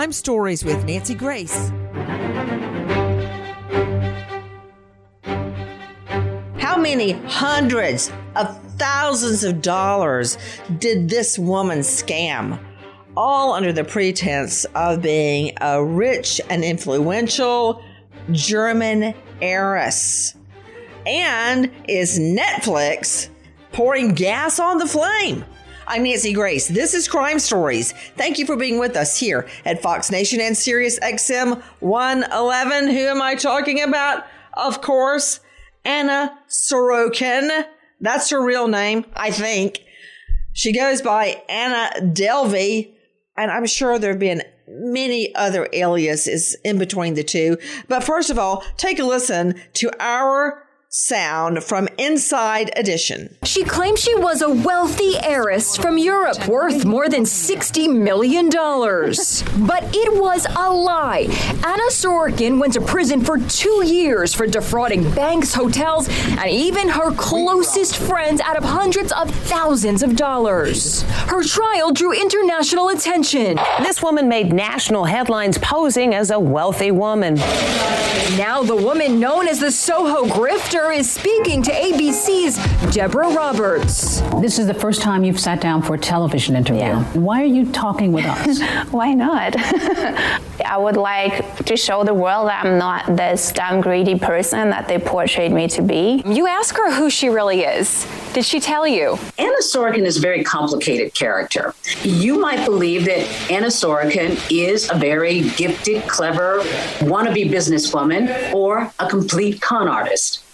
Crime Stories with Nancy Grace. How many hundreds of thousands of dollars did this woman scam? All under the pretense of being a rich and influential German heiress. And is Netflix pouring gas on the flame? I'm Nancy Grace. This is Crime Stories. Thank you for being with us here at Fox Nation and Sirius XM 111. Who am I talking about? Of course, Anna Sorokin. That's her real name, I think. She goes by Anna Delvey, and I'm sure there have been many other aliases in between the two. But first of all, take a listen to our sound from Inside Edition. She claimed she was a wealthy heiress from Europe worth more than $60 million. but it was a lie. Anna Sorokin went to prison for two years for defrauding banks, hotels, and even her closest friends out of hundreds of thousands of dollars. Her trial drew international attention. This woman made national headlines posing as a wealthy woman. Now, the woman known as the Soho Grifter is speaking to ABC's Deborah Roberts. This is the first time you've sat down for a television interview. Yeah. Why are you talking with us? Why not? I would like to show the world that I'm not this dumb, greedy person that they portrayed me to be. You ask her who she really is. Did she tell you? Anna Sorokin is a very complicated character. You might believe that Anna Sorokin is a very gifted, clever, wannabe businesswoman or a complete con artist.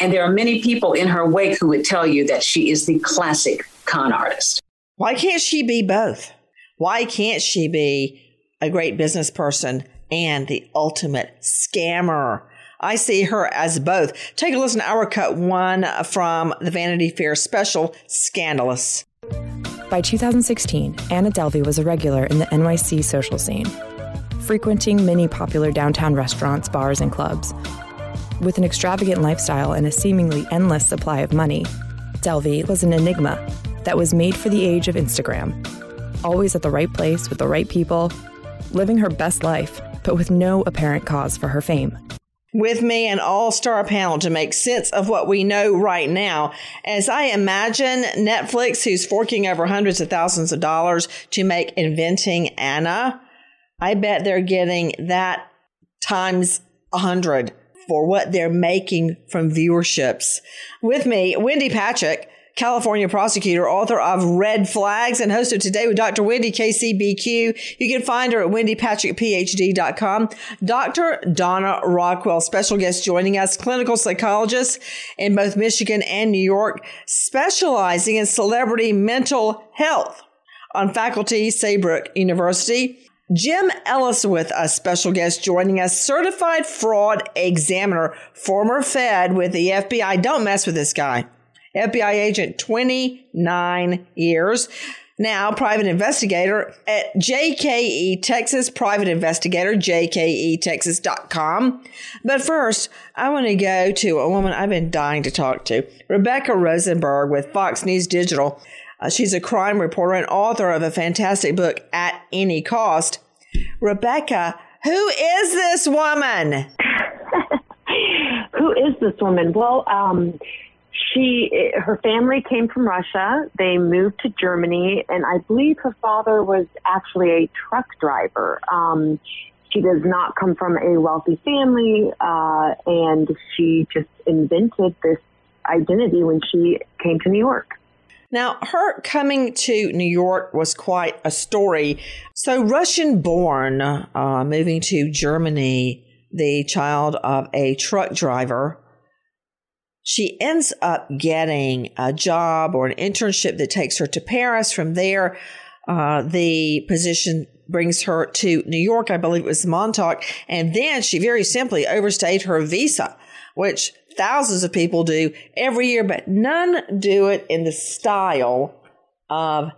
And there are many people in her wake who would tell you that she is the classic con artist. Why can't she be both? Why can't she be a great business person and the ultimate scammer? I see her as both. Take a listen to our cut one from the Vanity Fair special, Scandalous. By 2016, Anna Delvey was a regular in the NYC social scene, frequenting many popular downtown restaurants, bars, and clubs. With an extravagant lifestyle and a seemingly endless supply of money, Delvey was an enigma that was made for the age of Instagram. Always at the right place with the right people, living her best life, but with no apparent cause for her fame. With me, an all star panel to make sense of what we know right now. As I imagine Netflix, who's forking over hundreds of thousands of dollars to make Inventing Anna, I bet they're getting that times a hundred for what they're making from viewerships. With me, Wendy Patrick, California prosecutor, author of Red Flags, and host of Today with Dr. Wendy KCBQ. You can find her at wendypatrickphd.com. Dr. Donna Rockwell, special guest joining us, clinical psychologist in both Michigan and New York, specializing in celebrity mental health on faculty, Saybrook University. Jim Ellis with us, special guest joining us, certified fraud examiner, former Fed with the FBI. Don't mess with this guy. FBI agent, 29 years. Now, private investigator at JKE Texas, private investigator, jketexas.com. But first, I want to go to a woman I've been dying to talk to, Rebecca Rosenberg with Fox News Digital. Uh, she's a crime reporter and author of a fantastic book, At Any Cost. Rebecca, who is this woman? who is this woman? Well, um, she, her family came from Russia. They moved to Germany, and I believe her father was actually a truck driver. Um, she does not come from a wealthy family, uh, and she just invented this identity when she came to New York. Now, her coming to New York was quite a story. So, Russian born, uh, moving to Germany, the child of a truck driver, she ends up getting a job or an internship that takes her to Paris. From there, uh, the position brings her to New York. I believe it was Montauk. And then she very simply overstayed her visa, which thousands of people do every year, but none do it in the style of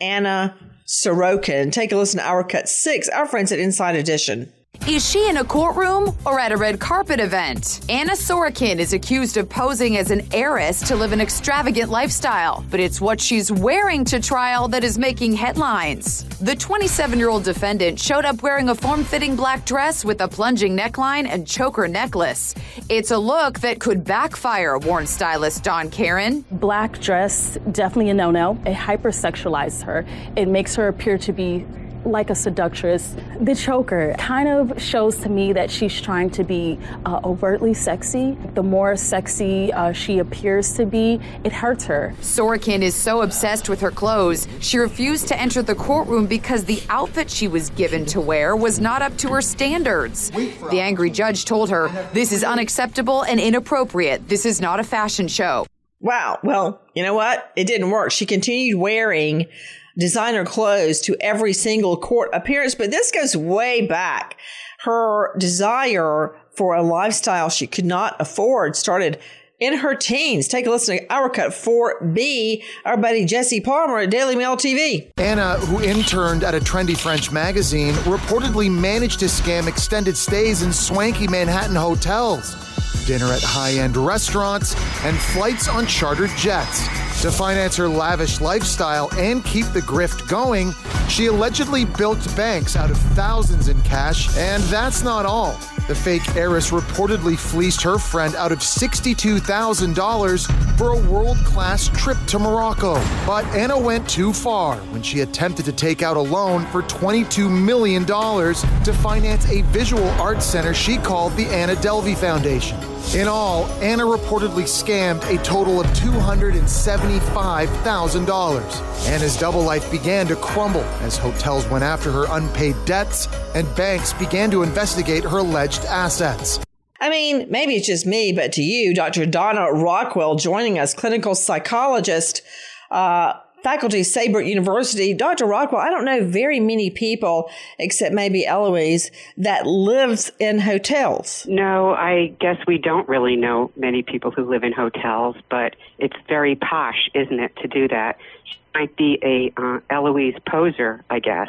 Anna Sorokin. Take a listen to our cut six, our friends at Inside Edition. Is she in a courtroom or at a red carpet event? Anna Sorokin is accused of posing as an heiress to live an extravagant lifestyle, but it's what she's wearing to trial that is making headlines. The 27 year old defendant showed up wearing a form fitting black dress with a plunging neckline and choker necklace. It's a look that could backfire, warned stylist Dawn Karen. Black dress, definitely a no no. It hypersexualizes her, it makes her appear to be like a seductress. The choker kind of shows to me that she's trying to be uh, overtly sexy. The more sexy uh, she appears to be, it hurts her. Sorokin is so obsessed with her clothes, she refused to enter the courtroom because the outfit she was given to wear was not up to her standards. The angry judge told her, This is unacceptable and inappropriate. This is not a fashion show. Wow. Well, you know what? It didn't work. She continued wearing designer clothes to every single court appearance, but this goes way back. Her desire for a lifestyle she could not afford started in her teens. Take a listen to Our Cut 4B, our buddy Jesse Palmer at Daily Mail TV. Anna, who interned at a trendy French magazine, reportedly managed to scam extended stays in swanky Manhattan hotels, dinner at high end restaurants, and flights on chartered jets. To finance her lavish lifestyle and keep the grift going, she allegedly bilked banks out of thousands in cash, and that's not all. The fake heiress reportedly fleeced her friend out of $62,000 for a world class trip to Morocco. But Anna went too far when she attempted to take out a loan for $22 million to finance a visual arts center she called the Anna Delvey Foundation. In all, Anna reportedly scammed a total of $275,000. Anna's double life began to crumble as hotels went after her unpaid debts and banks began to investigate her alleged assets. I mean, maybe it's just me, but to you, Dr. Donna Rockwell, joining us, clinical psychologist, uh, faculty, Saybrook University. Dr. Rockwell, I don't know very many people, except maybe Eloise, that lives in hotels. No, I guess we don't really know many people who live in hotels, but it's very posh, isn't it, to do that? She might be a uh, Eloise poser, I guess.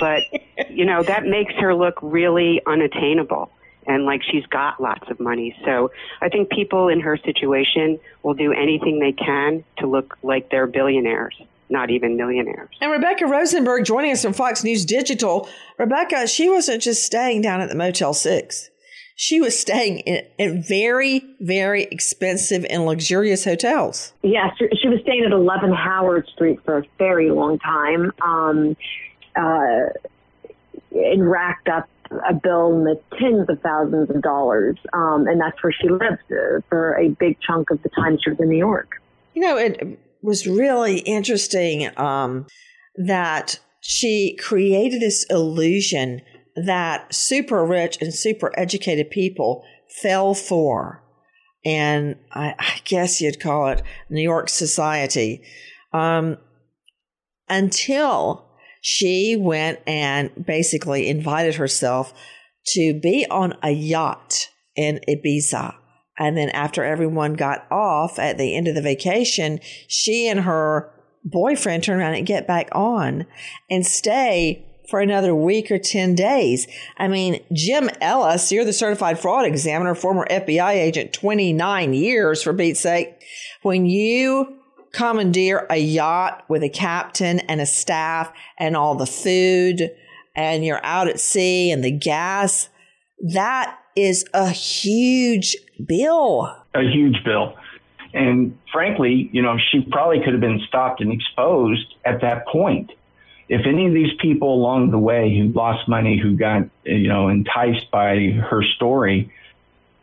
But, you know, that makes her look really unattainable and like she's got lots of money. So I think people in her situation will do anything they can to look like they're billionaires, not even millionaires. And Rebecca Rosenberg joining us from Fox News Digital. Rebecca, she wasn't just staying down at the Motel 6. She was staying in, in very, very expensive and luxurious hotels. Yes, she was staying at 11 Howard Street for a very long time. Um, uh, and racked up a bill in the tens of thousands of dollars. Um, and that's where she lived for a big chunk of the time she was in New York. You know, it was really interesting um, that she created this illusion that super rich and super educated people fell for. And I, I guess you'd call it New York society. Um, until she went and basically invited herself to be on a yacht in Ibiza. And then after everyone got off at the end of the vacation, she and her boyfriend turn around and get back on and stay for another week or 10 days. I mean, Jim Ellis, you're the certified fraud examiner, former FBI agent, 29 years for Pete's sake. When you commandeer a yacht with a captain and a staff and all the food and you're out at sea and the gas, that is a huge bill. A huge bill. And frankly, you know, she probably could have been stopped and exposed at that point. If any of these people along the way who lost money, who got, you know, enticed by her story,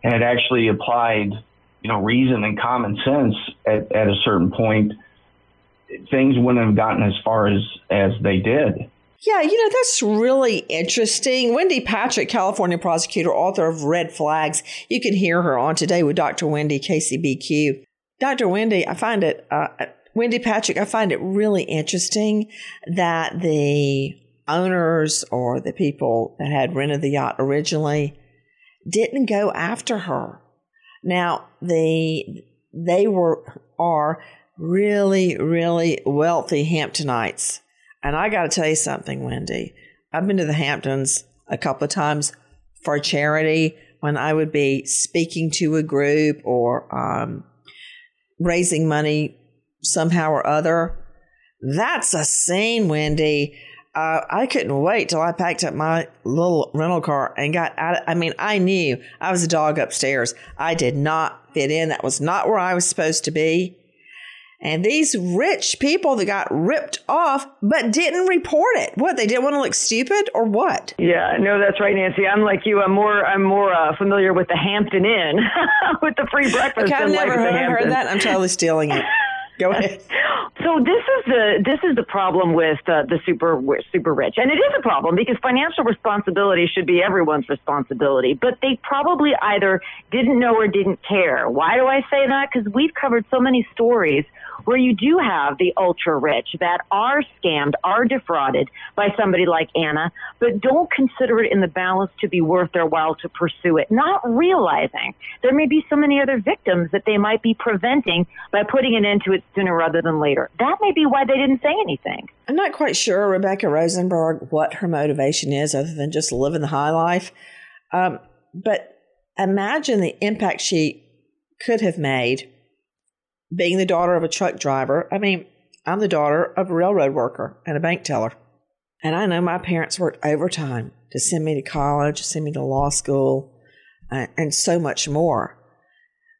had actually applied you know, reason and common sense at, at a certain point, things wouldn't have gotten as far as, as they did. Yeah, you know, that's really interesting. Wendy Patrick, California prosecutor, author of Red Flags. You can hear her on today with Dr. Wendy, KCBQ. Dr. Wendy, I find it, uh, Wendy Patrick, I find it really interesting that the owners or the people that had rented the yacht originally didn't go after her now they they were are really really wealthy Hamptonites, and I got to tell you something, Wendy. I've been to the Hamptons a couple of times for charity when I would be speaking to a group or um, raising money somehow or other. That's a scene, Wendy. Uh, I couldn't wait till I packed up my little rental car and got out. Of, I mean, I knew I was a dog upstairs. I did not fit in. That was not where I was supposed to be. And these rich people that got ripped off but didn't report it. What? They didn't want to look stupid or what? Yeah, no, that's right, Nancy. I'm like you. I'm more I'm more uh, familiar with the Hampton Inn with the free breakfast. Okay, I've never heard, heard that. I'm totally stealing it. Go ahead. So this is the this is the problem with uh, the super super rich, and it is a problem because financial responsibility should be everyone's responsibility. But they probably either didn't know or didn't care. Why do I say that? Because we've covered so many stories where you do have the ultra rich that are scammed, are defrauded by somebody like Anna, but don't consider it in the balance to be worth their while to pursue it, not realizing there may be so many other victims that they might be preventing by putting an end to it sooner rather than later. That may be why they didn't say anything. I'm not quite sure, Rebecca Rosenberg, what her motivation is other than just living the high life. Um, but imagine the impact she could have made being the daughter of a truck driver, I mean, I'm the daughter of a railroad worker and a bank teller. And I know my parents worked overtime to send me to college, send me to law school, uh, and so much more.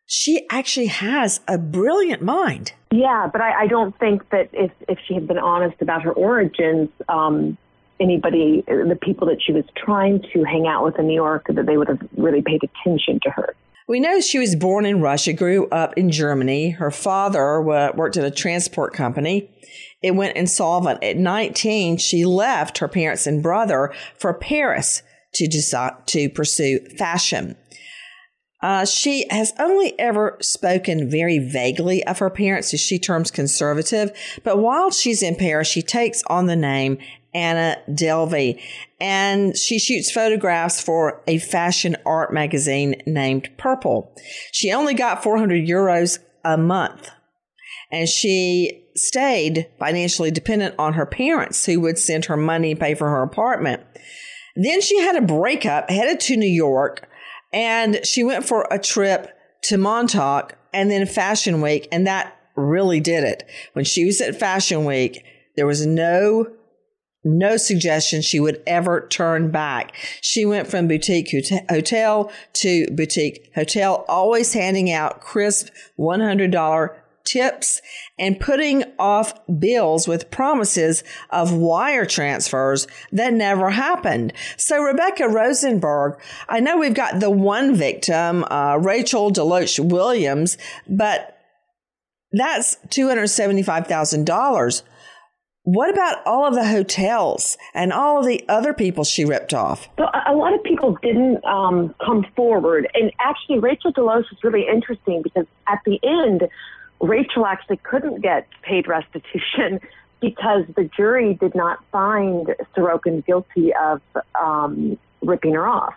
She actually has a brilliant mind. Yeah, but I, I don't think that if, if she had been honest about her origins, um, anybody, the people that she was trying to hang out with in New York, that they would have really paid attention to her. We know she was born in Russia, grew up in Germany. Her father worked at a transport company. It went insolvent. At 19, she left her parents and brother for Paris to decide to pursue fashion. Uh, she has only ever spoken very vaguely of her parents, as she terms conservative. But while she's in Paris, she takes on the name Anna Delvey, and she shoots photographs for a fashion art magazine named Purple. She only got 400 euros a month, and she stayed financially dependent on her parents who would send her money and pay for her apartment. Then she had a breakup, headed to New York, and she went for a trip to Montauk and then Fashion Week, and that really did it. When she was at Fashion Week, there was no no suggestion she would ever turn back. She went from boutique hotel to boutique hotel, always handing out crisp $100 tips and putting off bills with promises of wire transfers that never happened. So Rebecca Rosenberg, I know we've got the one victim, uh, Rachel DeLoache Williams, but that's $275,000. What about all of the hotels and all of the other people she ripped off? So a lot of people didn't um, come forward. And actually, Rachel DeLoache is really interesting because at the end, Rachel actually couldn't get paid restitution because the jury did not find Sorokin guilty of um, ripping her off.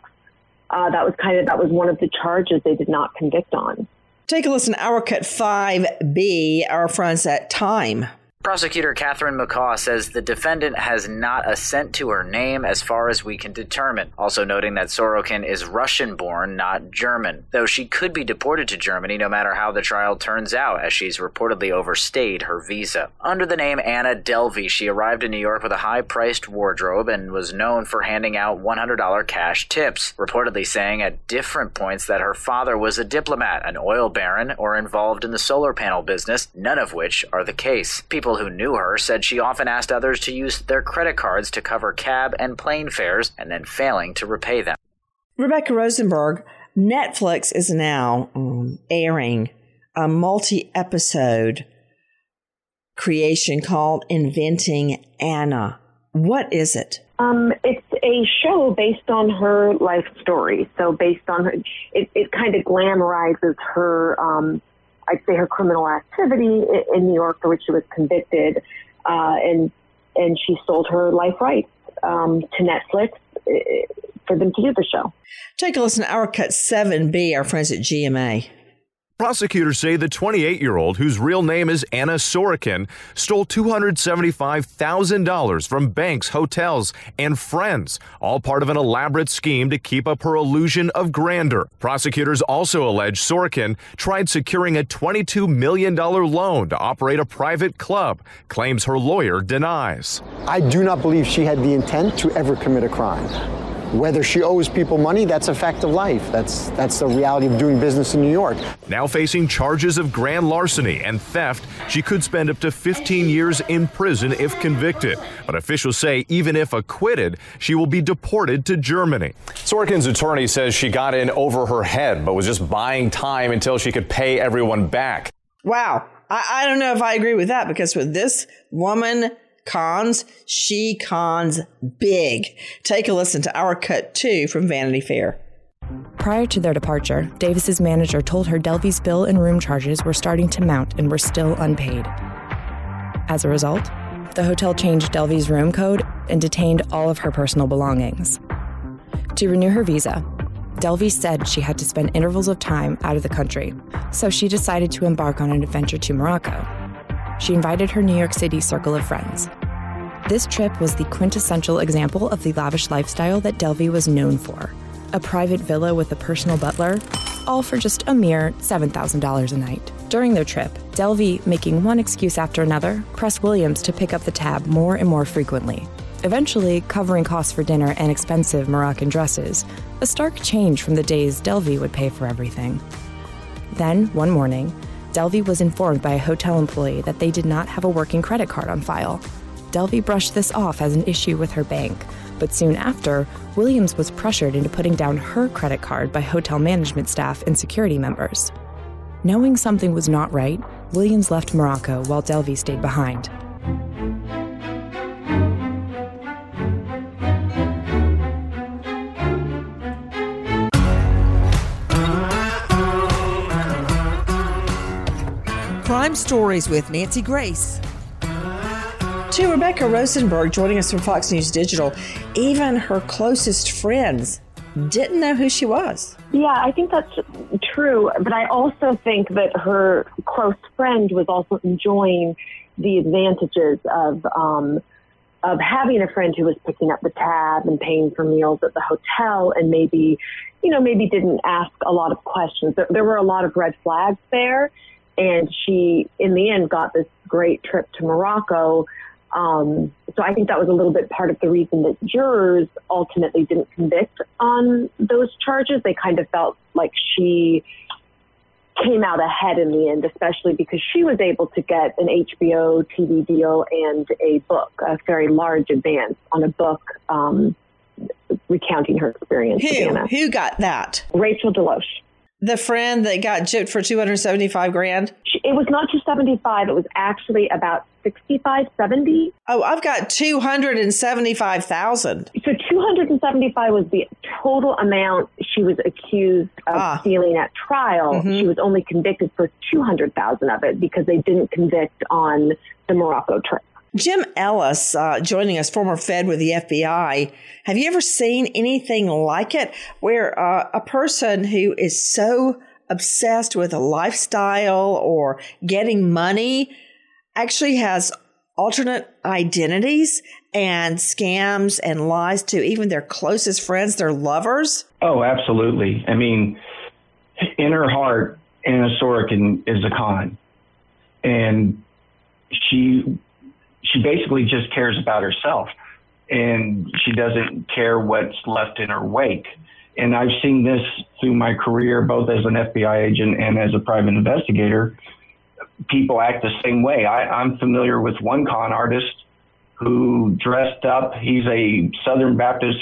Uh, that was kind of that was one of the charges they did not convict on. Take a listen. Our cut five B. Our friends at Time. Prosecutor Catherine McCaw says the defendant has not a cent to her name as far as we can determine, also noting that Sorokin is Russian born, not German, though she could be deported to Germany no matter how the trial turns out, as she's reportedly overstayed her visa. Under the name Anna Delvey, she arrived in New York with a high priced wardrobe and was known for handing out $100 cash tips, reportedly saying at different points that her father was a diplomat, an oil baron, or involved in the solar panel business, none of which are the case. People who knew her said she often asked others to use their credit cards to cover cab and plane fares and then failing to repay them. Rebecca Rosenberg, Netflix is now um, airing a multi episode creation called Inventing Anna. What is it? Um, it's a show based on her life story. So based on her, it, it kind of glamorizes her um, I'd say her criminal activity in New York for which she was convicted, uh, and and she sold her life rights um, to Netflix for them to do the show. Take a listen to our cut 7B, our friends at GMA. Prosecutors say the 28 year old, whose real name is Anna Sorokin, stole $275,000 from banks, hotels, and friends, all part of an elaborate scheme to keep up her illusion of grandeur. Prosecutors also allege Sorokin tried securing a $22 million loan to operate a private club, claims her lawyer denies. I do not believe she had the intent to ever commit a crime. Whether she owes people money, that's a fact of life. That's that's the reality of doing business in New York. Now facing charges of grand larceny and theft, she could spend up to 15 years in prison if convicted. But officials say even if acquitted, she will be deported to Germany. Sorokin's attorney says she got in over her head, but was just buying time until she could pay everyone back. Wow. I, I don't know if I agree with that because with this woman, cons, she cons big. Take a listen to our cut two from Vanity Fair. Prior to their departure, Davis's manager told her Delvey's bill and room charges were starting to mount and were still unpaid. As a result, the hotel changed Delvey's room code and detained all of her personal belongings. To renew her visa, Delvey said she had to spend intervals of time out of the country, so she decided to embark on an adventure to Morocco. She invited her New York City circle of friends. This trip was the quintessential example of the lavish lifestyle that Delvey was known for a private villa with a personal butler, all for just a mere $7,000 a night. During their trip, Delvey, making one excuse after another, pressed Williams to pick up the tab more and more frequently, eventually covering costs for dinner and expensive Moroccan dresses, a stark change from the days Delvey would pay for everything. Then, one morning, Delvey was informed by a hotel employee that they did not have a working credit card on file. Delvey brushed this off as an issue with her bank, but soon after, Williams was pressured into putting down her credit card by hotel management staff and security members. Knowing something was not right, Williams left Morocco while Delvey stayed behind. Crime Stories with Nancy Grace. To Rebecca Rosenberg joining us from Fox News Digital, even her closest friends didn't know who she was. Yeah, I think that's true. But I also think that her close friend was also enjoying the advantages of um, of having a friend who was picking up the tab and paying for meals at the hotel, and maybe, you know, maybe didn't ask a lot of questions. There, there were a lot of red flags there, and she, in the end, got this great trip to Morocco. Um, so I think that was a little bit part of the reason that jurors ultimately didn't convict on those charges. They kind of felt like she came out ahead in the end, especially because she was able to get an HBO TV deal and a book, a very large advance on a book um, recounting her experience. Who? Who got that? Rachel DeLoache. The friend that got gypped for 275 grand? It was not just 75, it was actually about 65, 70. Oh, I've got 275,000. So 275 was the total amount she was accused of Ah. stealing at trial. Mhm. She was only convicted for 200,000 of it because they didn't convict on the Morocco trip. Jim Ellis, uh, joining us, former Fed with the FBI. Have you ever seen anything like it where uh, a person who is so obsessed with a lifestyle or getting money actually has alternate identities and scams and lies to even their closest friends, their lovers? Oh, absolutely. I mean, in her heart, Anna Sorokin is a con, and she she basically just cares about herself, and she doesn't care what's left in her wake. And I've seen this through my career, both as an FBI agent and as a private investigator. People act the same way. I, I'm familiar with one con artist who dressed up. He's a Southern Baptist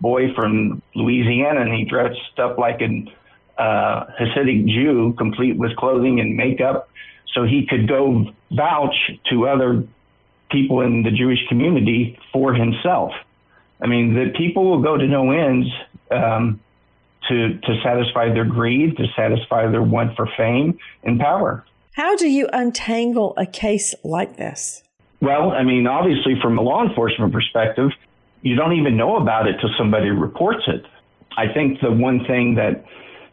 boy from Louisiana, and he dressed up like an uh, Hasidic Jew, complete with clothing and makeup, so he could go vouch to other people in the Jewish community for himself. I mean, the people will go to no ends um, to to satisfy their greed, to satisfy their want for fame and power. How do you untangle a case like this? Well, I mean, obviously, from a law enforcement perspective, you don't even know about it till somebody reports it. I think the one thing that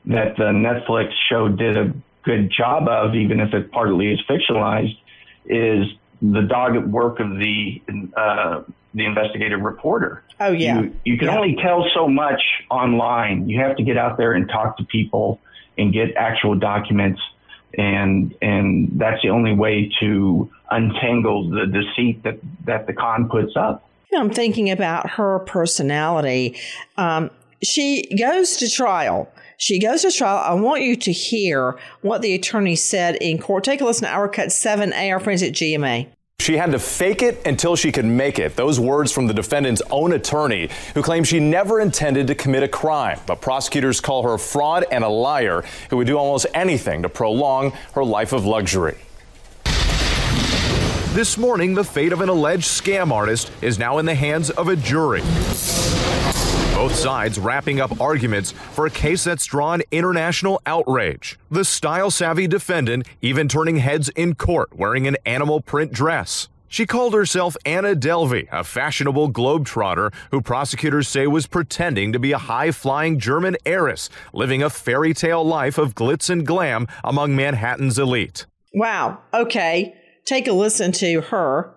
that the Netflix show did a good job of, even if it partly is fictionalized, is the dogged work of the uh, the investigative reporter. Oh yeah, you, you can yeah. only tell so much online. You have to get out there and talk to people and get actual documents, and and that's the only way to untangle the deceit that that the con puts up. I'm thinking about her personality. Um, she goes to trial. She goes to trial. I want you to hear what the attorney said in court. Take a listen to our cut 7A, our friends at GMA. She had to fake it until she could make it. Those words from the defendant's own attorney, who claims she never intended to commit a crime. But prosecutors call her a fraud and a liar who would do almost anything to prolong her life of luxury. This morning, the fate of an alleged scam artist is now in the hands of a jury. Both sides wrapping up arguments for a case that's drawn international outrage. The style savvy defendant even turning heads in court wearing an animal print dress. She called herself Anna Delvey, a fashionable globetrotter who prosecutors say was pretending to be a high flying German heiress, living a fairy tale life of glitz and glam among Manhattan's elite. Wow. Okay. Take a listen to her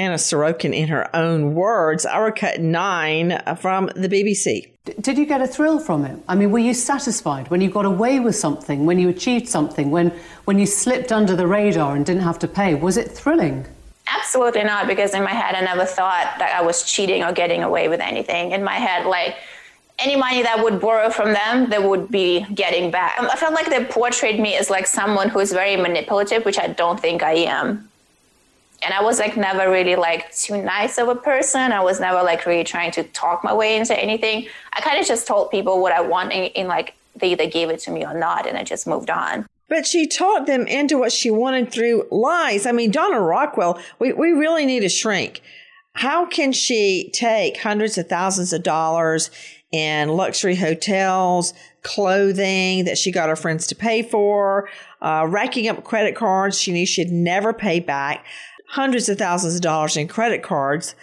Anna Sorokin in her own words. Our cut nine uh, from the BBC. Did you get a thrill from it? I mean, were you satisfied when you got away with something, when you achieved something, when, when you slipped under the radar and didn't have to pay? Was it thrilling? Absolutely not, because in my head, I never thought that I was cheating or getting away with anything. In my head, like, any money that would borrow from them, they would be getting back. Um, I felt like they portrayed me as like someone who is very manipulative, which I don't think I am and I was like never really like too nice of a person. I was never like really trying to talk my way into anything. I kind of just told people what I want and, in like they either gave it to me or not, and I just moved on. But she taught them into what she wanted through lies. I mean, Donna Rockwell, we, we really need a shrink. How can she take hundreds of thousands of dollars in luxury hotels, clothing that she got her friends to pay for, uh, racking up credit cards she knew she'd never pay back, hundreds of thousands of dollars in credit cards,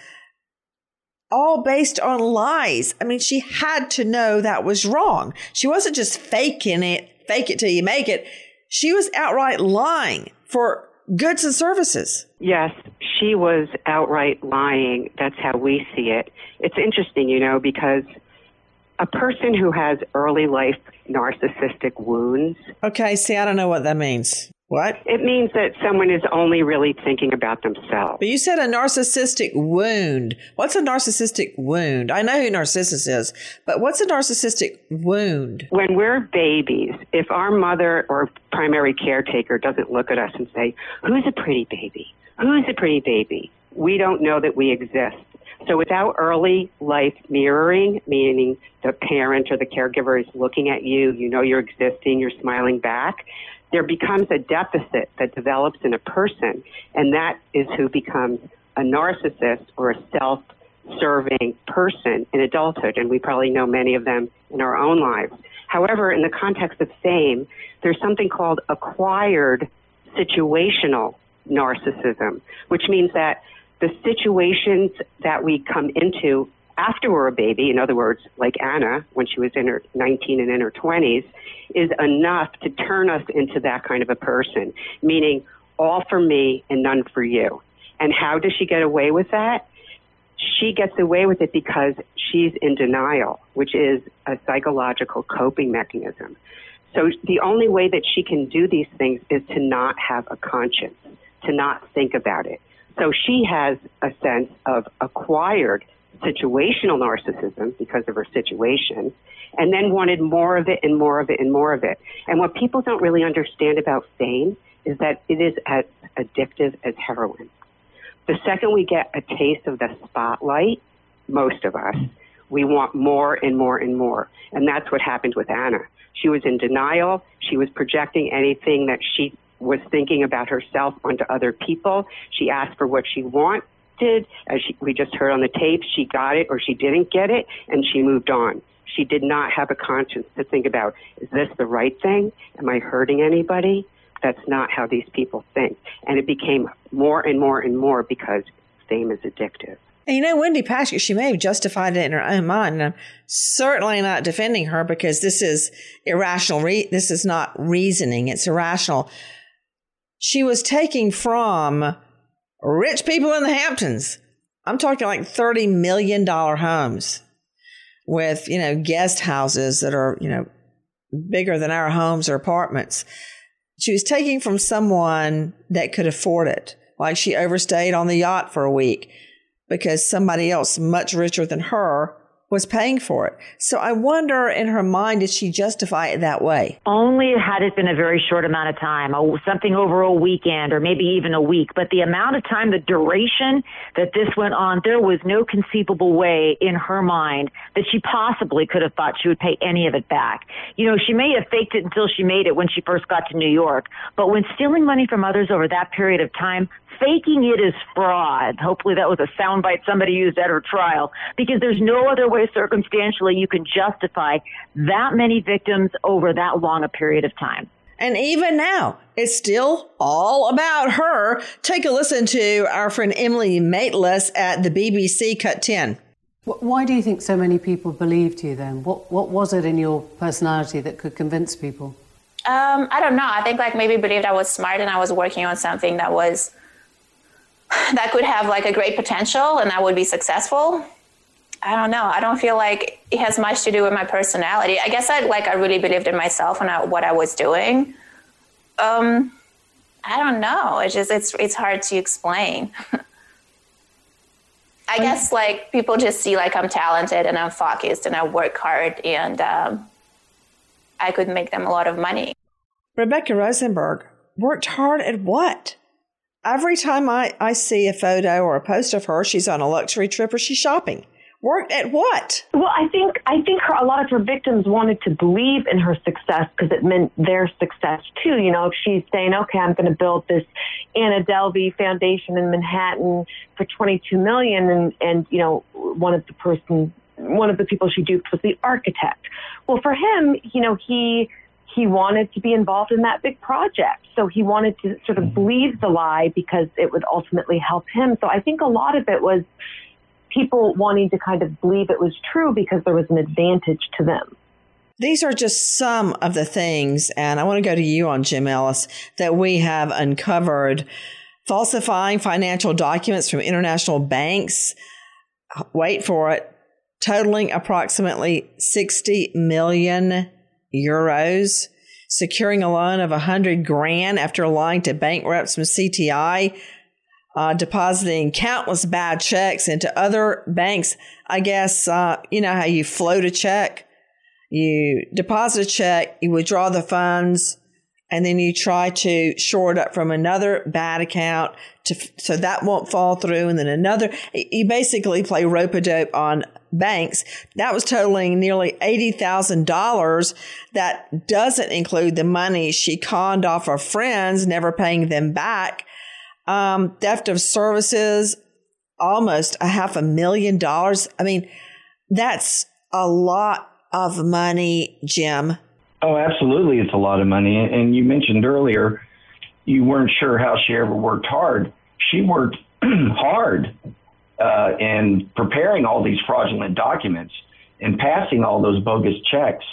all based on lies. I mean, she had to know that was wrong. She wasn't just faking it, fake it till you make it. She was outright lying for goods and services. Yes, she was outright lying. That's how we see it. It's interesting, you know, because a person who has early life narcissistic wounds. Okay, see, I don't know what that means. What? It means that someone is only really thinking about themselves. But you said a narcissistic wound. What's a narcissistic wound? I know who Narcissus is, but what's a narcissistic wound? When we're babies, if our mother or primary caretaker doesn't look at us and say, Who's a pretty baby? Who's a pretty baby? We don't know that we exist. So without early life mirroring, meaning the parent or the caregiver is looking at you, you know you're existing, you're smiling back, there becomes a deficit that develops in a person, and that is who becomes a narcissist or a self serving person in adulthood. And we probably know many of them in our own lives. However, in the context of fame, there's something called acquired situational narcissism, which means that the situations that we come into after we're a baby, in other words, like Anna, when she was in her 19 and in her 20s, is enough to turn us into that kind of a person, meaning all for me and none for you. And how does she get away with that? She gets away with it because she's in denial, which is a psychological coping mechanism. So the only way that she can do these things is to not have a conscience, to not think about it. So she has a sense of acquired situational narcissism because of her situation, and then wanted more of it and more of it and more of it. And what people don't really understand about fame is that it is as addictive as heroin. The second we get a taste of the spotlight, most of us, we want more and more and more. And that's what happened with Anna. She was in denial. She was projecting anything that she was thinking about herself onto other people. She asked for what she As she, we just heard on the tape, she got it or she didn't get it, and she moved on. She did not have a conscience to think about, is this the right thing? Am I hurting anybody? That's not how these people think. And it became more and more and more because fame is addictive. And you know, Wendy Patrick, she may have justified it in her own mind. And I'm certainly not defending her because this is irrational. Re- this is not reasoning. It's irrational. She was taking from rich people in the Hamptons. I'm talking like $30 million homes with, you know, guest houses that are, you know, bigger than our homes or apartments. She was taking from someone that could afford it. Like she overstayed on the yacht for a week because somebody else much richer than her was paying for it. So I wonder in her mind, did she justify it that way? Only had it been a very short amount of time, something over a weekend or maybe even a week. But the amount of time, the duration that this went on, there was no conceivable way in her mind that she possibly could have thought she would pay any of it back. You know, she may have faked it until she made it when she first got to New York. But when stealing money from others over that period of time, faking it is fraud. Hopefully that was a soundbite somebody used at her trial because there's no other way circumstantially you can justify that many victims over that long a period of time. And even now, it's still all about her. Take a listen to our friend Emily Maitlis at the BBC Cut 10. Why do you think so many people believed you then? What, what was it in your personality that could convince people? Um, I don't know. I think like maybe believed I was smart and I was working on something that was that could have like a great potential and that would be successful. I don't know. I don't feel like it has much to do with my personality. I guess I like I really believed in myself and I, what I was doing. Um, I don't know. It's just it's it's hard to explain. I guess like people just see like I'm talented and I'm focused and I work hard and um, I could make them a lot of money. Rebecca Rosenberg worked hard at what? Every time I, I see a photo or a post of her, she's on a luxury trip or she's shopping. Worked at what? Well, I think I think her, a lot of her victims wanted to believe in her success because it meant their success too. You know, if she's saying, "Okay, I'm going to build this Anna Delvey Foundation in Manhattan for 22 million," and and you know, one of the person, one of the people she duped was the architect. Well, for him, you know, he he wanted to be involved in that big project. So he wanted to sort of mm-hmm. believe the lie because it would ultimately help him. So I think a lot of it was people wanting to kind of believe it was true because there was an advantage to them. These are just some of the things, and I want to go to you on Jim Ellis, that we have uncovered. Falsifying financial documents from international banks, wait for it, totaling approximately 60 million euros, securing a loan of a hundred grand after lying to bank reps from CTI, uh, depositing countless bad checks into other banks. I guess, uh, you know how you float a check? You deposit a check, you withdraw the funds, and then you try to shore it up from another bad account to, so that won't fall through. And then another, you basically play rope a dope on banks. That was totaling nearly $80,000. That doesn't include the money she conned off her friends, never paying them back. Um, theft of services, almost a half a million dollars. I mean, that's a lot of money, Jim. Oh, absolutely. It's a lot of money. And you mentioned earlier, you weren't sure how she ever worked hard. She worked hard uh, in preparing all these fraudulent documents and passing all those bogus checks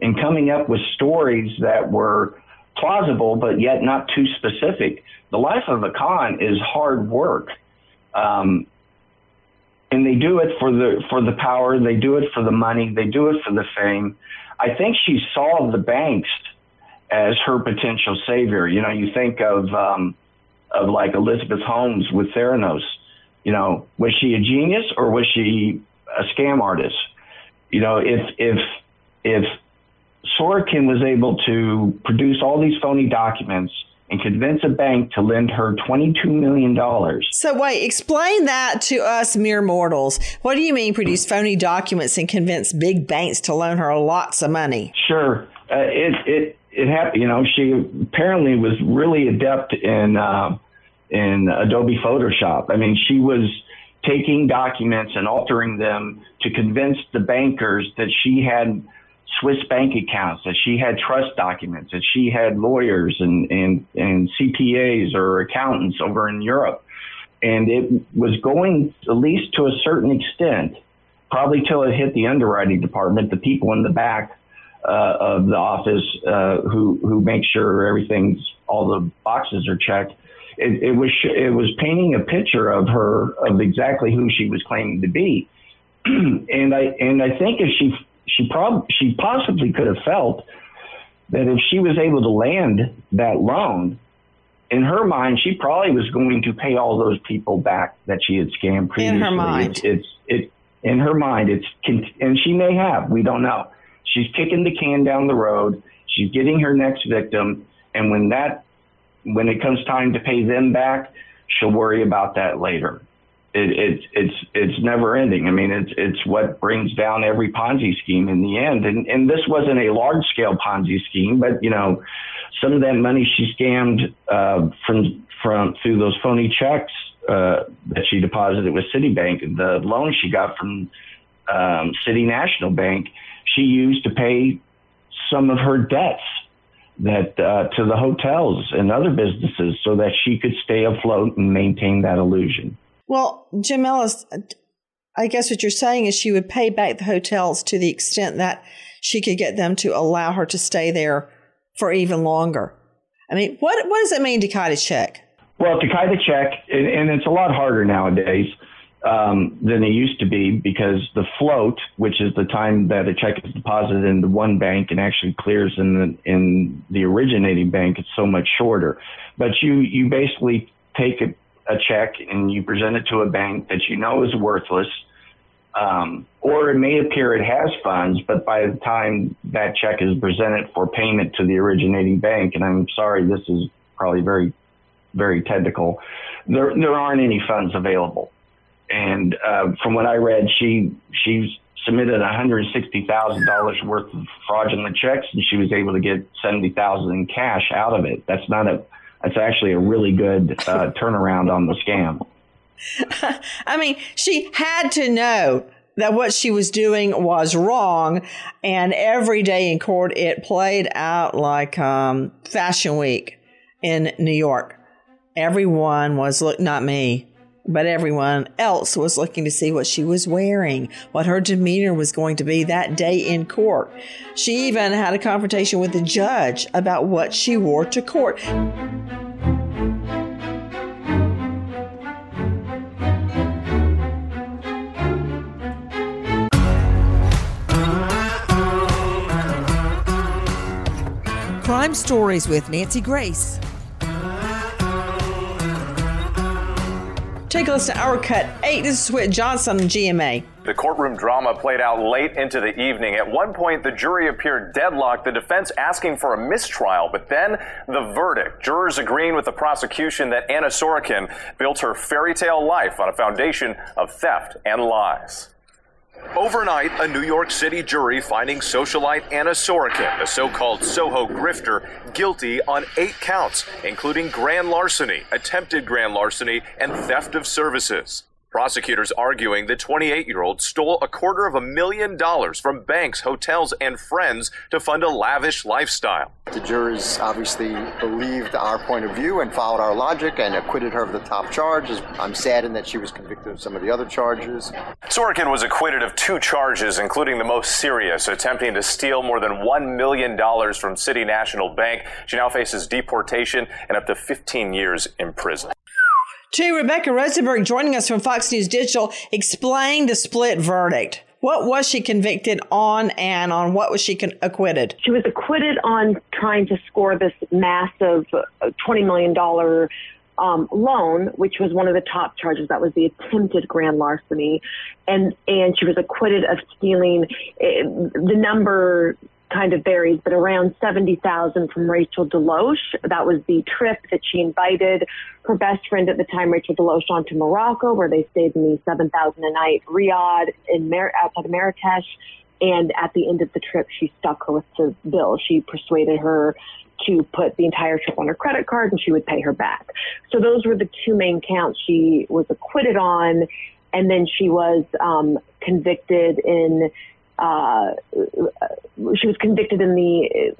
and coming up with stories that were plausible but yet not too specific. The life of a con is hard work. Um, and they do it for the for the power, they do it for the money, they do it for the fame. I think she saw the banks as her potential savior. You know, you think of um, of like Elizabeth Holmes with Theranos you know, was she a genius or was she a scam artist? You know, if if if Sorokin was able to produce all these phony documents and convince a bank to lend her $22 million. So, wait, explain that to us mere mortals. What do you mean produce phony documents and convince big banks to loan her lots of money? Sure. Uh, it, it, it happened, you know, she apparently was really adept in uh, in Adobe Photoshop. I mean, she was taking documents and altering them to convince the bankers that she had Swiss bank accounts, that she had trust documents, that she had lawyers and, and, and CPAs or accountants over in Europe. and it was going at least to a certain extent, probably till it hit the underwriting department, the people in the back uh, of the office uh, who who make sure everything's all the boxes are checked. It, it was it was painting a picture of her of exactly who she was claiming to be, and I and I think if she she prob she possibly could have felt that if she was able to land that loan, in her mind, she probably was going to pay all those people back that she had scammed previously. In her mind. It's, it's it in her mind. It's and she may have. We don't know. She's kicking the can down the road. She's getting her next victim, and when that when it comes time to pay them back, she'll worry about that later. It, it, it's it's never ending. I mean, it's it's what brings down every Ponzi scheme in the end. And and this wasn't a large scale Ponzi scheme, but you know, some of that money she scammed uh, from from through those phony checks uh, that she deposited with Citibank, the loan she got from um, City National Bank, she used to pay some of her debts that uh, to the hotels and other businesses so that she could stay afloat and maintain that illusion. Well, Jim Ellis, I guess what you're saying is she would pay back the hotels to the extent that she could get them to allow her to stay there for even longer. I mean, what what does it mean to kite a check? Well, to kite a check, and, and it's a lot harder nowadays um, than it used to be because the float, which is the time that a check is deposited in the one bank and actually clears in the in the originating bank, it's so much shorter. But you you basically take a, a check and you present it to a bank that you know is worthless. Um, or it may appear it has funds, but by the time that check is presented for payment to the originating bank, and I'm sorry, this is probably very, very technical, there, there aren't any funds available. And uh, from what I read, she she submitted $160,000 worth of fraudulent checks, and she was able to get 70,000 in cash out of it. That's not a that's actually a really good uh, turnaround on the scam. I mean, she had to know that what she was doing was wrong, and every day in court it played out like um, Fashion Week in New York. Everyone was look not me, but everyone else was looking to see what she was wearing, what her demeanor was going to be that day in court. She even had a confrontation with the judge about what she wore to court. Crime Stories with Nancy Grace. Take a listen to our cut eight. This is Whit Johnson GMA. The courtroom drama played out late into the evening. At one point, the jury appeared deadlocked, the defense asking for a mistrial, but then the verdict. Jurors agreeing with the prosecution that Anna Sorokin built her fairy tale life on a foundation of theft and lies. Overnight, a New York City jury finding socialite Anna Sorokin, the so called Soho grifter, guilty on eight counts, including grand larceny, attempted grand larceny, and theft of services. Prosecutors arguing the 28 year old stole a quarter of a million dollars from banks, hotels, and friends to fund a lavish lifestyle. The jurors obviously believed our point of view and followed our logic and acquitted her of the top charges. I'm saddened that she was convicted of some of the other charges. Sorokin was acquitted of two charges, including the most serious, attempting to steal more than $1 million from City National Bank. She now faces deportation and up to 15 years in prison. To Rebecca Rosenberg joining us from Fox News Digital, explain the split verdict. What was she convicted on, and on what was she con- acquitted? She was acquitted on trying to score this massive uh, $20 million um, loan, which was one of the top charges. That was the attempted grand larceny. And, and she was acquitted of stealing eh, the number kind of varies, but around 70,000 from Rachel DeLoache. That was the trip that she invited her best friend at the time, Rachel DeLoache, on to Morocco, where they stayed in the 7,000 a night Riad in Mar- outside of Marrakesh. And at the end of the trip, she stuck her with the bill. She persuaded her to put the entire trip on her credit card and she would pay her back. So those were the two main counts she was acquitted on. And then she was um, convicted in uh, she was convicted in the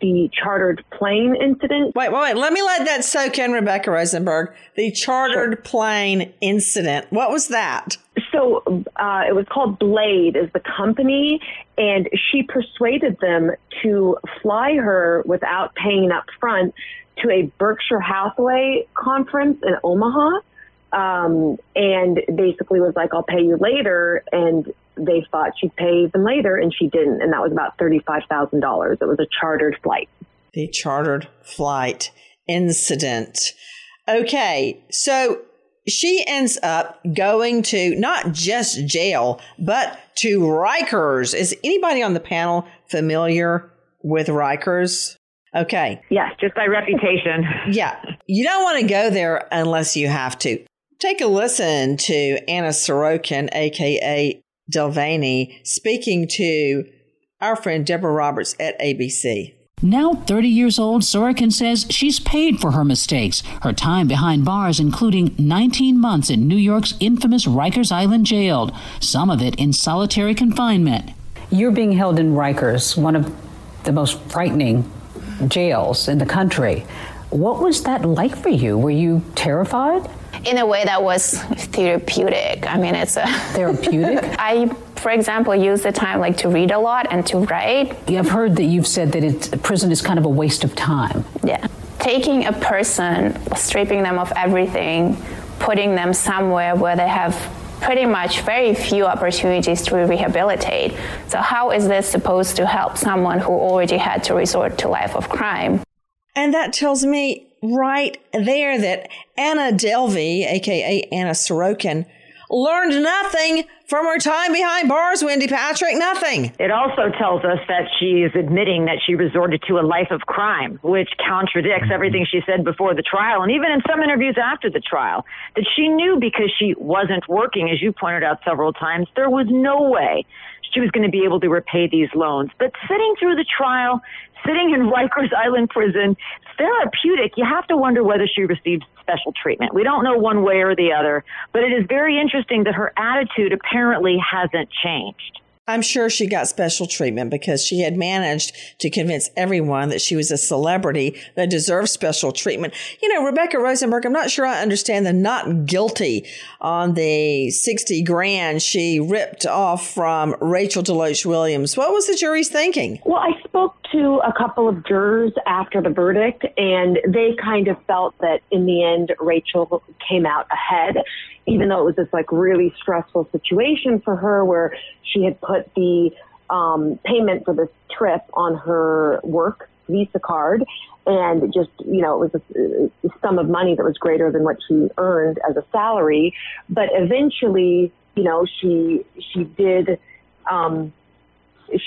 the chartered plane incident. Wait, wait, wait. Let me let that soak in, Rebecca Rosenberg. The chartered plane incident. What was that? So uh, it was called Blade, is the company, and she persuaded them to fly her without paying up front to a Berkshire Hathaway conference in Omaha. Um, and basically was like, I'll pay you later. And they thought she'd pay them later, and she didn't. And that was about $35,000. It was a chartered flight. The chartered flight incident. Okay, so she ends up going to not just jail, but to Rikers. Is anybody on the panel familiar with Rikers? Okay. Yes, just by reputation. Yeah. You don't want to go there unless you have to. Take a listen to Anna Sorokin, aka Delvany, speaking to our friend Deborah Roberts at ABC. Now 30 years old, Sorokin says she's paid for her mistakes, her time behind bars, including 19 months in New York's infamous Rikers Island jail, some of it in solitary confinement. You're being held in Rikers, one of the most frightening jails in the country. What was that like for you? Were you terrified? In a way that was therapeutic. I mean, it's a therapeutic. I, for example, use the time like to read a lot and to write. I've heard that you've said that it, prison is kind of a waste of time. Yeah, taking a person, stripping them of everything, putting them somewhere where they have pretty much very few opportunities to rehabilitate. So how is this supposed to help someone who already had to resort to life of crime? And that tells me right there that Anna Delvey, aka Anna Sorokin, learned nothing from her time behind bars, Wendy Patrick. Nothing. It also tells us that she is admitting that she resorted to a life of crime, which contradicts mm-hmm. everything she said before the trial and even in some interviews after the trial. That she knew because she wasn't working, as you pointed out several times, there was no way she was going to be able to repay these loans. But sitting through the trial, sitting in Rikers Island prison, therapeutic. You have to wonder whether she received special treatment. We don't know one way or the other, but it is very interesting that her attitude apparently hasn't changed. I'm sure she got special treatment because she had managed to convince everyone that she was a celebrity that deserved special treatment. You know, Rebecca Rosenberg, I'm not sure I understand the not guilty on the 60 grand she ripped off from Rachel DeLoache Williams. What was the jury's thinking? Well, I spoke to a couple of jurors after the verdict, and they kind of felt that in the end, Rachel came out ahead even though it was this like really stressful situation for her where she had put the um, payment for this trip on her work Visa card and just, you know, it was a, sum of money that was greater than what she earned as a salary. But eventually, you know, she, she did, um,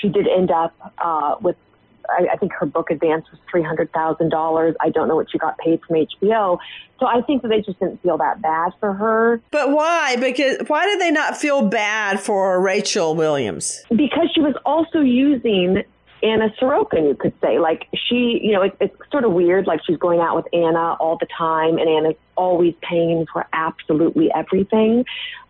she did end up, uh, with I, I think her book advance was three hundred thousand dollars. I don't know what she got paid from HBO. So I think that they just didn't feel that bad for her. But why? Because why did they not feel bad for Rachel Williams? Because she was also using Anna Sorokin, you could say. Like she, you know, it, it's sort of weird. Like she's going out with Anna all the time, and Anna's always paying for absolutely everything.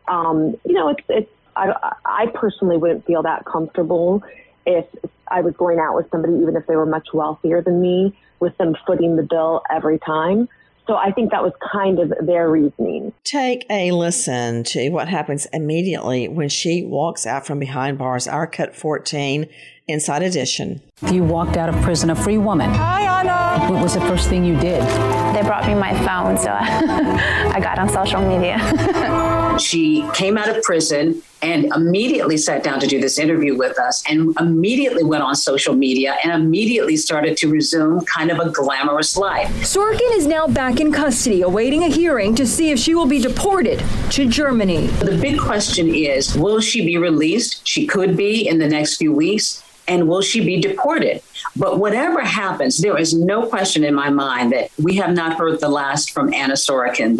Um, you know, it's it's. I, I personally wouldn't feel that comfortable if I was going out with somebody, even if they were much wealthier than me, with them footing the bill every time. So I think that was kind of their reasoning. Take a listen to what happens immediately when she walks out from behind bars. Our cut 14 Inside Edition. You walked out of prison a free woman. Hi, Anna. What was the first thing you did? They brought me my phone, so I got on social media. she came out of prison and immediately sat down to do this interview with us and immediately went on social media and immediately started to resume kind of a glamorous life. Sorokin is now back in custody awaiting a hearing to see if she will be deported to Germany. The big question is will she be released? She could be in the next few weeks. And will she be deported? But whatever happens, there is no question in my mind that we have not heard the last from Anna Sorokin.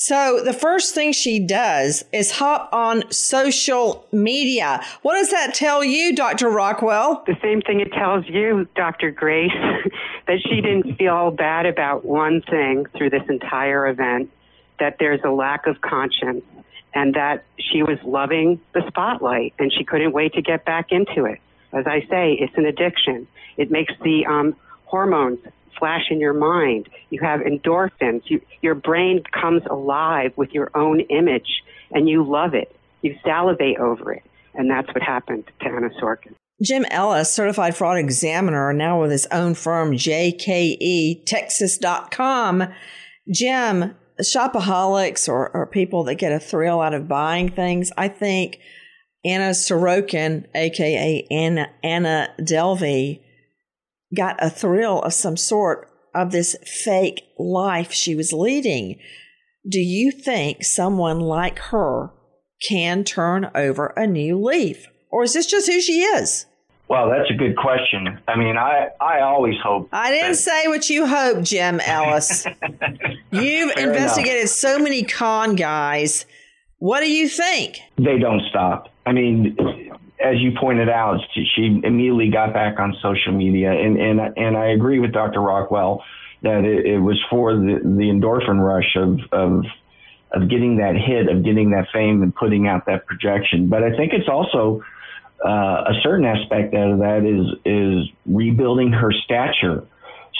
So the first thing she does is hop on social media. What does that tell you, Dr. Rockwell? The same thing it tells you, Dr. Grace, that she didn't feel bad about one thing through this entire event, that there's a lack of conscience, and that she was loving the spotlight and she couldn't wait to get back into it. As I say, it's an addiction. It makes the um, hormones flash in your mind. You have endorphins. You, your brain comes alive with your own image, and you love it. You salivate over it. And that's what happened to Anna Sorkin. Jim Ellis, certified fraud examiner, now with his own firm, JKE Texas.com. Jim, shopaholics or, or people that get a thrill out of buying things, I think Anna Sorokin, aka Anna, Anna Delvey, got a thrill of some sort of this fake life she was leading. Do you think someone like her can turn over a new leaf? Or is this just who she is? Well, that's a good question. I mean, I, I always hope. I didn't say what you hope, Jim Ellis. You've Fair investigated enough. so many con guys. What do you think? They don't stop. I mean, as you pointed out, she- immediately got back on social media, and and and I agree with Dr. Rockwell that it, it was for the the endorphin rush of of of getting that hit, of getting that fame, and putting out that projection. But I think it's also uh, a certain aspect of that is is rebuilding her stature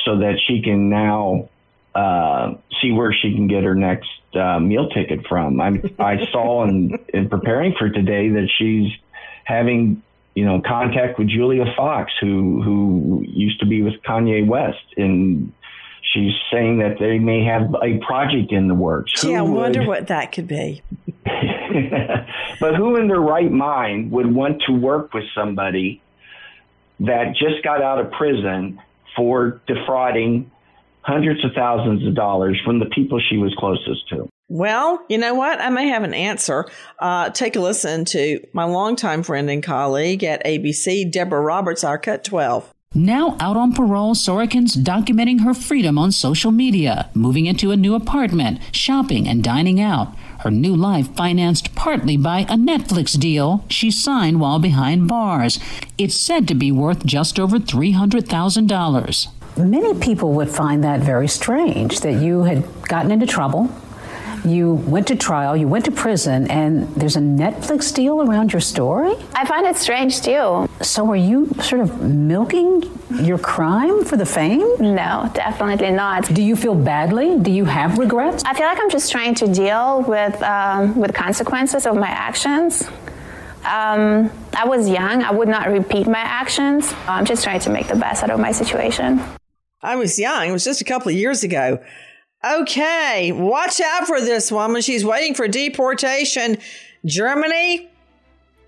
so that she can now uh, see where she can get her next uh, meal ticket from. I I saw in in preparing for today that she's having you know contact with Julia Fox, who who used to be with Kanye West, and she's saying that they may have a project in the works. Gee, I wonder would- what that could be. but who in their right mind would want to work with somebody that just got out of prison for defrauding hundreds of thousands of dollars from the people she was closest to? Well, you know what? I may have an answer. Uh, take a listen to my longtime friend and colleague at ABC, Deborah Roberts, our Cut 12. Now out on parole, Sorokin's documenting her freedom on social media, moving into a new apartment, shopping, and dining out. Her new life financed partly by a Netflix deal she signed while behind bars. It's said to be worth just over $300,000. Many people would find that very strange that you had gotten into trouble, you went to trial, you went to prison, and there's a Netflix deal around your story? I find it strange too. So are you sort of milking your crime for the fame? No, definitely not. Do you feel badly? Do you have regrets? I feel like I'm just trying to deal with um, with consequences of my actions. Um, I was young. I would not repeat my actions. I'm just trying to make the best out of my situation. I was young. It was just a couple of years ago. Okay, watch out for this woman. She's waiting for deportation. Germany,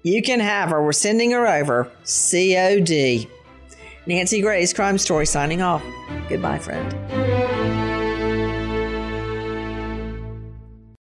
you can have her. We're sending her over. COD. Nancy Grace, Crime Story, signing off. Goodbye, friend.